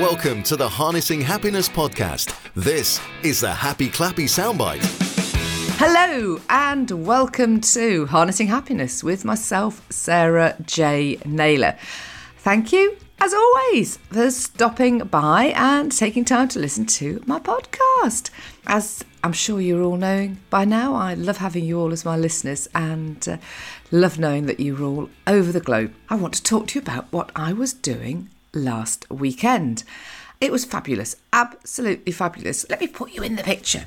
Welcome to the Harnessing Happiness podcast. This is the Happy Clappy Soundbite. Hello, and welcome to Harnessing Happiness with myself, Sarah J. Naylor. Thank you, as always, for stopping by and taking time to listen to my podcast. As I'm sure you're all knowing by now, I love having you all as my listeners and uh, love knowing that you're all over the globe. I want to talk to you about what I was doing last weekend. It was fabulous, absolutely fabulous. Let me put you in the picture.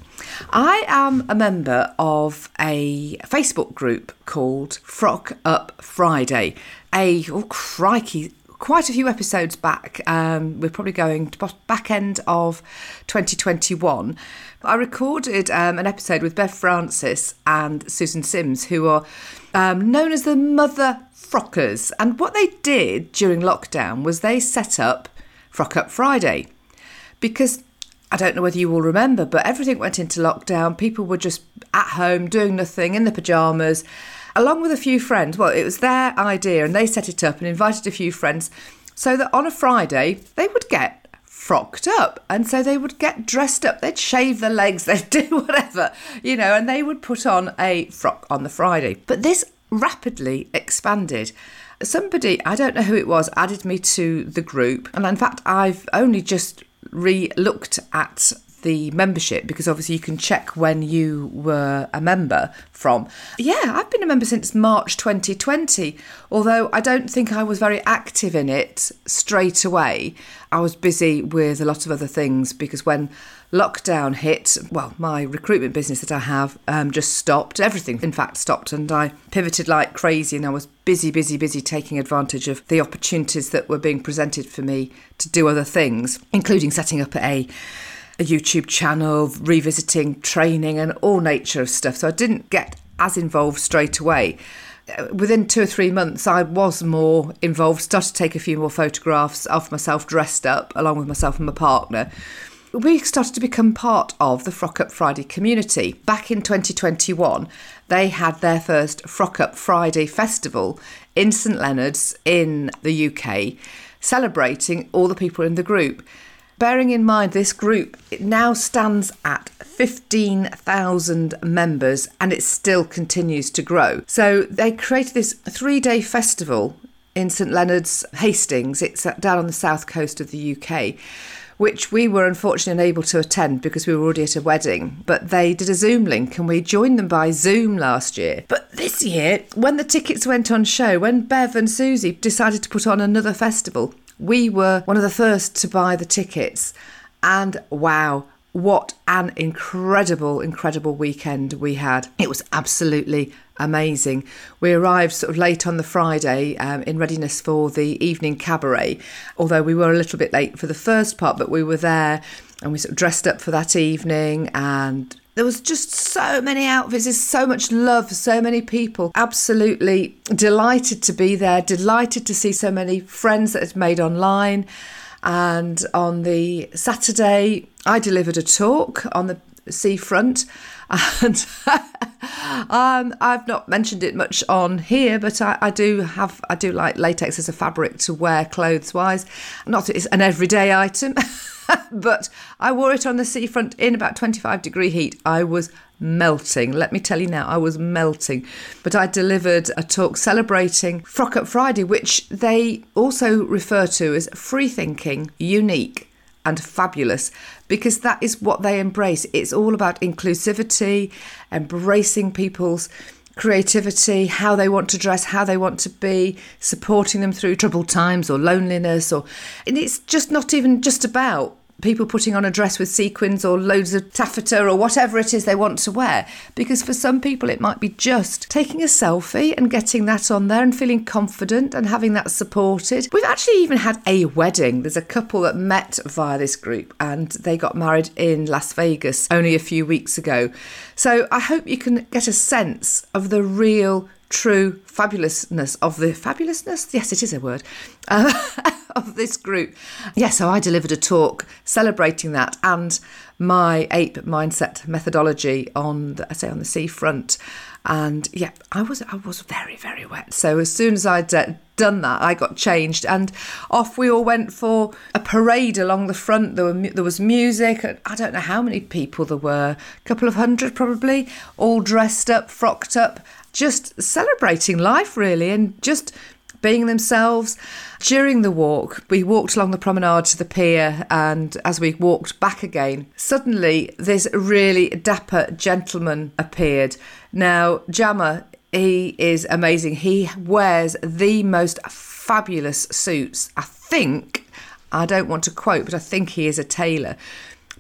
I am a member of a Facebook group called Frock Up Friday. A oh crikey, quite a few episodes back. Um, we're probably going to back end of 2021. I recorded um, an episode with Bev Francis and Susan Sims, who are um, known as the Mother Frockers. And what they did during lockdown was they set up Frock Up Friday because I don't know whether you will remember, but everything went into lockdown. People were just at home doing nothing in the pyjamas, along with a few friends. Well, it was their idea and they set it up and invited a few friends so that on a Friday they would get frocked up and so they would get dressed up they'd shave their legs they'd do whatever you know and they would put on a frock on the friday but this rapidly expanded. Somebody, I don't know who it was, added me to the group. And in fact, I've only just re looked at the membership because obviously you can check when you were a member from. Yeah, I've been a member since March 2020, although I don't think I was very active in it straight away. I was busy with a lot of other things because when lockdown hit, well, my recruitment business that I have um, just stopped. Everything, in fact, stopped, and I pivoted like crazy. And I was busy, busy, busy taking advantage of the opportunities that were being presented for me to do other things, including setting up a a YouTube channel, revisiting training, and all nature of stuff. So I didn't get as involved straight away. Within two or three months, I was more involved, started to take a few more photographs of myself dressed up, along with myself and my partner we started to become part of the Frock Up Friday community. Back in 2021, they had their first Frock Up Friday festival in St Leonard's in the UK, celebrating all the people in the group. Bearing in mind this group it now stands at 15,000 members and it still continues to grow. So they created this three day festival in St Leonard's, Hastings. It's uh, down on the south coast of the UK which we were unfortunately unable to attend because we were already at a wedding. But they did a Zoom link and we joined them by Zoom last year. But this year, when the tickets went on show, when Bev and Susie decided to put on another festival, we were one of the first to buy the tickets. And wow, what an incredible, incredible weekend we had. It was absolutely amazing. We arrived sort of late on the Friday um, in readiness for the evening cabaret, although we were a little bit late for the first part, but we were there and we sort of dressed up for that evening and there was just so many outfits, so much love, so many people. Absolutely delighted to be there, delighted to see so many friends that had made online. And on the Saturday, I delivered a talk on the seafront and um, I've not mentioned it much on here, but I, I, do have I do like latex as a fabric to wear clothes wise. Not that it's an everyday item, but I wore it on the seafront in about 25 degree heat. I was melting. Let me tell you now, I was melting. But I delivered a talk celebrating Frock Up Friday, which they also refer to as free thinking, unique, and fabulous because that is what they embrace. It's all about inclusivity, embracing people's creativity, how they want to dress, how they want to be, supporting them through troubled times or loneliness or and it's just not even just about people putting on a dress with sequins or loads of taffeta or whatever it is they want to wear. Because for some people, it might be just taking a selfie and getting that on there and feeling confident and having that supported. We've actually even had a wedding. There's a couple that met via this group and they got married in Las Vegas only a few weeks ago. So I hope you can get a sense of the real true fabulousness of the fabulousness yes it is a word uh, of this group. Yeah, so I delivered a talk celebrating that and my ape mindset methodology on the, I say on the seafront. And yeah, I was I was very very wet. So as soon as I'd uh, done that, I got changed, and off we all went for a parade along the front. There were there was music. I don't know how many people there were, a couple of hundred probably, all dressed up, frocked up, just celebrating life really, and just being themselves. During the walk, we walked along the promenade to the pier, and as we walked back again, suddenly this really dapper gentleman appeared. Now, Jammer, he is amazing. He wears the most fabulous suits. I think, I don't want to quote, but I think he is a tailor.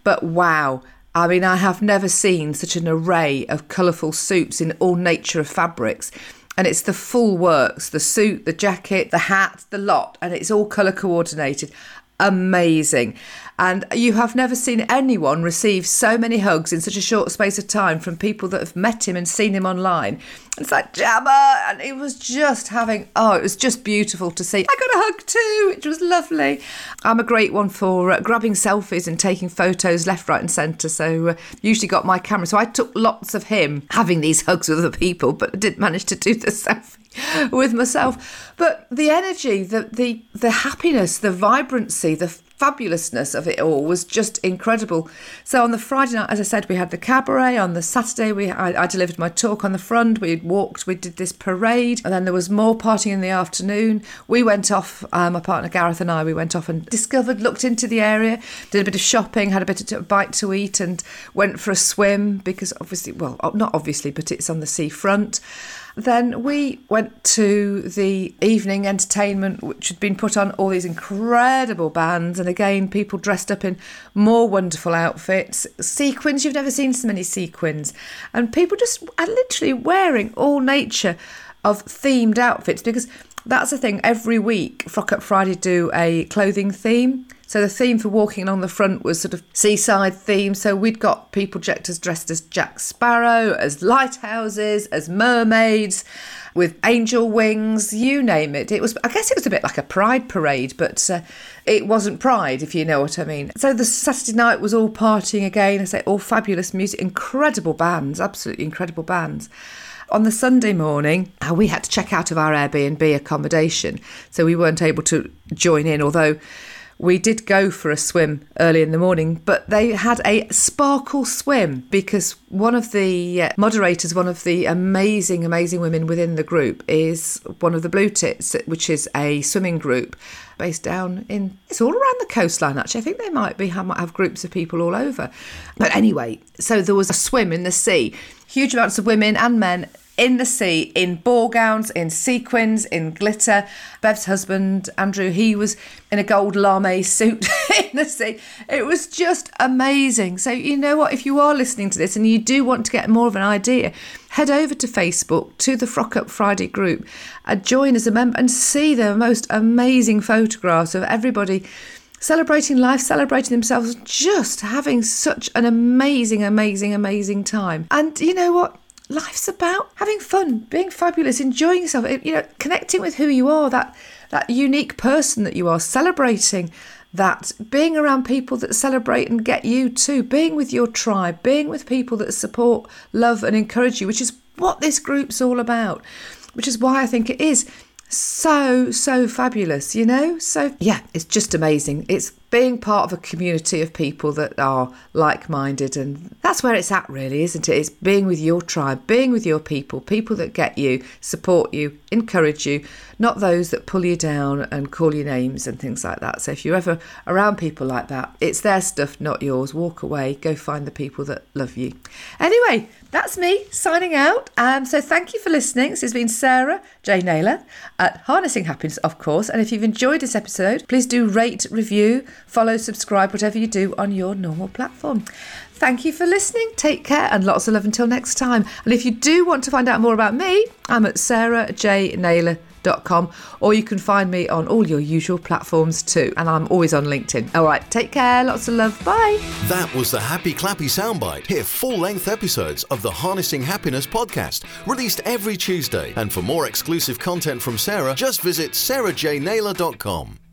But wow, I mean, I have never seen such an array of colourful suits in all nature of fabrics and it's the full works the suit, the jacket, the hat, the lot, and it's all colour coordinated. Amazing. And you have never seen anyone receive so many hugs in such a short space of time from people that have met him and seen him online. It's like Jammer, and it was just having, oh, it was just beautiful to see. I got a hug too, which was lovely. I'm a great one for uh, grabbing selfies and taking photos left, right, and centre. So, uh, usually got my camera. So, I took lots of him having these hugs with other people, but I didn't manage to do the selfie with myself. But the energy, the the the happiness, the vibrancy, the fabulousness of it all was just incredible. So on the Friday night, as I said, we had the cabaret. On the Saturday, we I, I delivered my talk on the front. We walked, we did this parade, and then there was more partying in the afternoon. We went off, uh, my partner Gareth and I, we went off and discovered, looked into the area, did a bit of shopping, had a bit of a bite to eat, and went for a swim because obviously, well, not obviously, but it's on the seafront. Then we went to the evening entertainment, which had been put on all these incredible bands, and again, people dressed up in more wonderful outfits. Sequins, you've never seen so many sequins. And people just are literally wearing all nature of themed outfits because that's the thing. Every week, Frock Up Friday do a clothing theme. So the theme for walking along the front was sort of seaside theme. So we'd got people as dressed as Jack Sparrow, as lighthouses, as mermaids, with angel wings, you name it. It was, I guess, it was a bit like a pride parade, but uh, it wasn't pride, if you know what I mean. So the Saturday night was all partying again. I say all fabulous music, incredible bands, absolutely incredible bands on the Sunday morning, uh, we had to check out of our Airbnb accommodation, so we weren't able to join in, although we did go for a swim early in the morning, but they had a sparkle swim because one of the uh, moderators, one of the amazing, amazing women within the group, is one of the Blue Tits, which is a swimming group based down in it's all around the coastline actually. I think they might be might have groups of people all over. But anyway so there was a swim in the sea. Huge amounts of women and men in the sea in ball gowns, in sequins, in glitter. Bev's husband, Andrew, he was in a gold lame suit in the sea. It was just amazing. So, you know what? If you are listening to this and you do want to get more of an idea, head over to Facebook to the Frock Up Friday group, and uh, join as a member, and see the most amazing photographs of everybody celebrating life, celebrating themselves, just having such an amazing, amazing, amazing time. And you know what? Life's about having fun, being fabulous, enjoying yourself, eh, you know, connecting with who you are, that that unique person that you are, celebrating that, being around people that celebrate and get you too, being with your tribe, being with people that support, love and encourage you, which is what this group's all about. Which is why I think it is so so fabulous you know? So yeah it's just amazing. It's being part of a community of people that are like-minded and that's where it's at really isn't it? It's being with your tribe being with your people people that get you support you encourage you not those that pull you down and call you names and things like that. So if you're ever around people like that it's their stuff not yours. Walk away. Go find the people that love you. Anyway that's me signing out. Um, so thank you for listening. This has been Sarah J. Naylor at Harnessing Happiness, of course. And if you've enjoyed this episode, please do rate, review, follow, subscribe, whatever you do on your normal platform. Thank you for listening. Take care and lots of love until next time. And if you do want to find out more about me, I'm at Sarah J. Naylor com, or you can find me on all your usual platforms too. And I'm always on LinkedIn. All right, take care. Lots of love. Bye. That was the Happy Clappy Soundbite. Hear full length episodes of the Harnessing Happiness podcast, released every Tuesday. And for more exclusive content from Sarah, just visit sarahjnaylor.com.